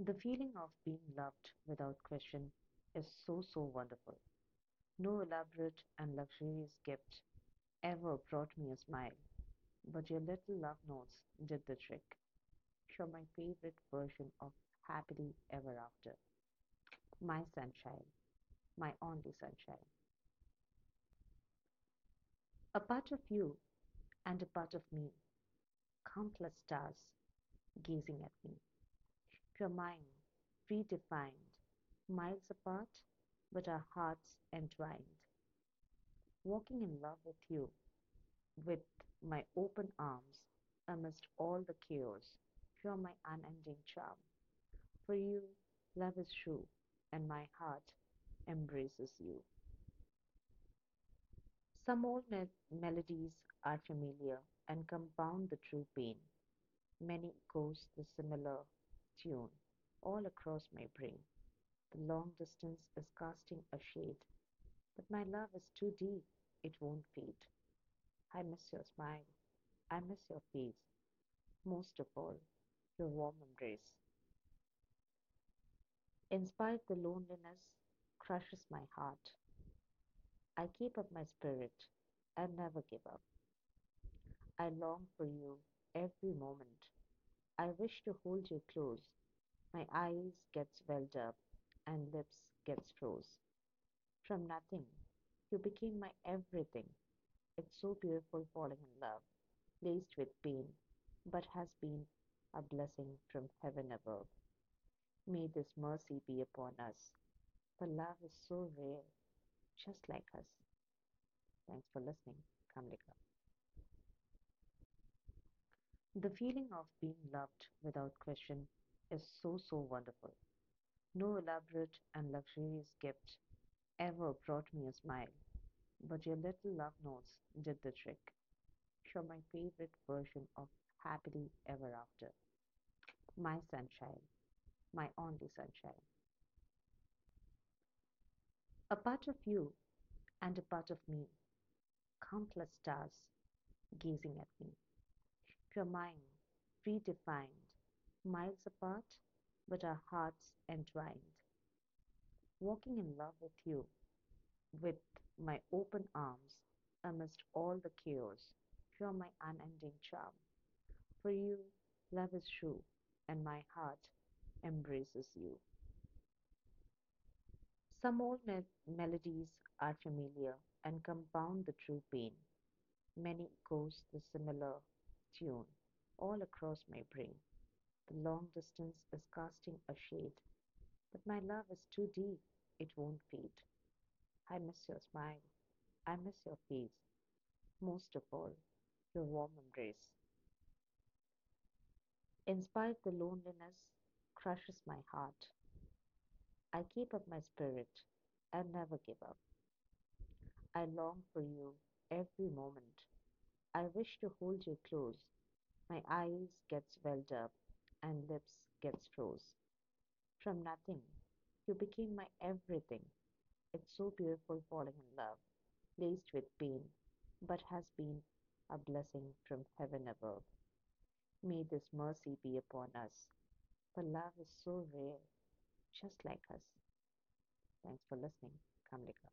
The feeling of being loved without question is so, so wonderful. No elaborate and luxurious gift ever brought me a smile, but your little love notes did the trick. You're my favorite version of happily ever after. My sunshine, my only sunshine. A part of you and a part of me, countless stars gazing at me. You're mine, predefined, miles apart, but our hearts entwined. Walking in love with you, with my open arms, amidst all the chaos, you're my unending charm. For you, love is true, and my heart embraces you. Some old me- melodies are familiar and compound the true pain. Many echoes the similar tune all across my brain. The long distance is casting a shade, but my love is too deep, it won't fade. I miss your smile, I miss your face, most of all, your warm embrace. In spite the loneliness crushes my heart, I keep up my spirit and never give up. I long for you every moment. I wish to hold you close. My eyes get swelled up and lips gets froze. From nothing, you became my everything. It's so beautiful falling in love, laced with pain, but has been a blessing from heaven above. May this mercy be upon us. For love is so rare, just like us. Thanks for listening. Kamlika. The feeling of being loved without question is so, so wonderful. No elaborate and luxurious gift ever brought me a smile, but your little love notes did the trick. You're my favorite version of happily ever after. My sunshine, my only sunshine. A part of you and a part of me, countless stars gazing at me. You're mine, predefined, miles apart, but our hearts entwined. Walking in love with you, with my open arms, amidst all the chaos, you're my unending charm. For you, love is true, and my heart embraces you. Some old me- melodies are familiar and compound the true pain. Many echoes the similar tune all across my brain. The long distance is casting a shade, but my love is too deep, it won't fade. I miss your smile, I miss your face, most of all, your warm embrace. In spite the loneliness crushes my heart, I keep up my spirit and never give up. I long for you every moment. I wish to hold you close. My eyes gets swelled up and lips gets froze. From nothing, you became my everything. It's so beautiful falling in love, laced with pain, but has been a blessing from heaven above. May this mercy be upon us. For love is so rare, just like us. Thanks for listening. Kamlika.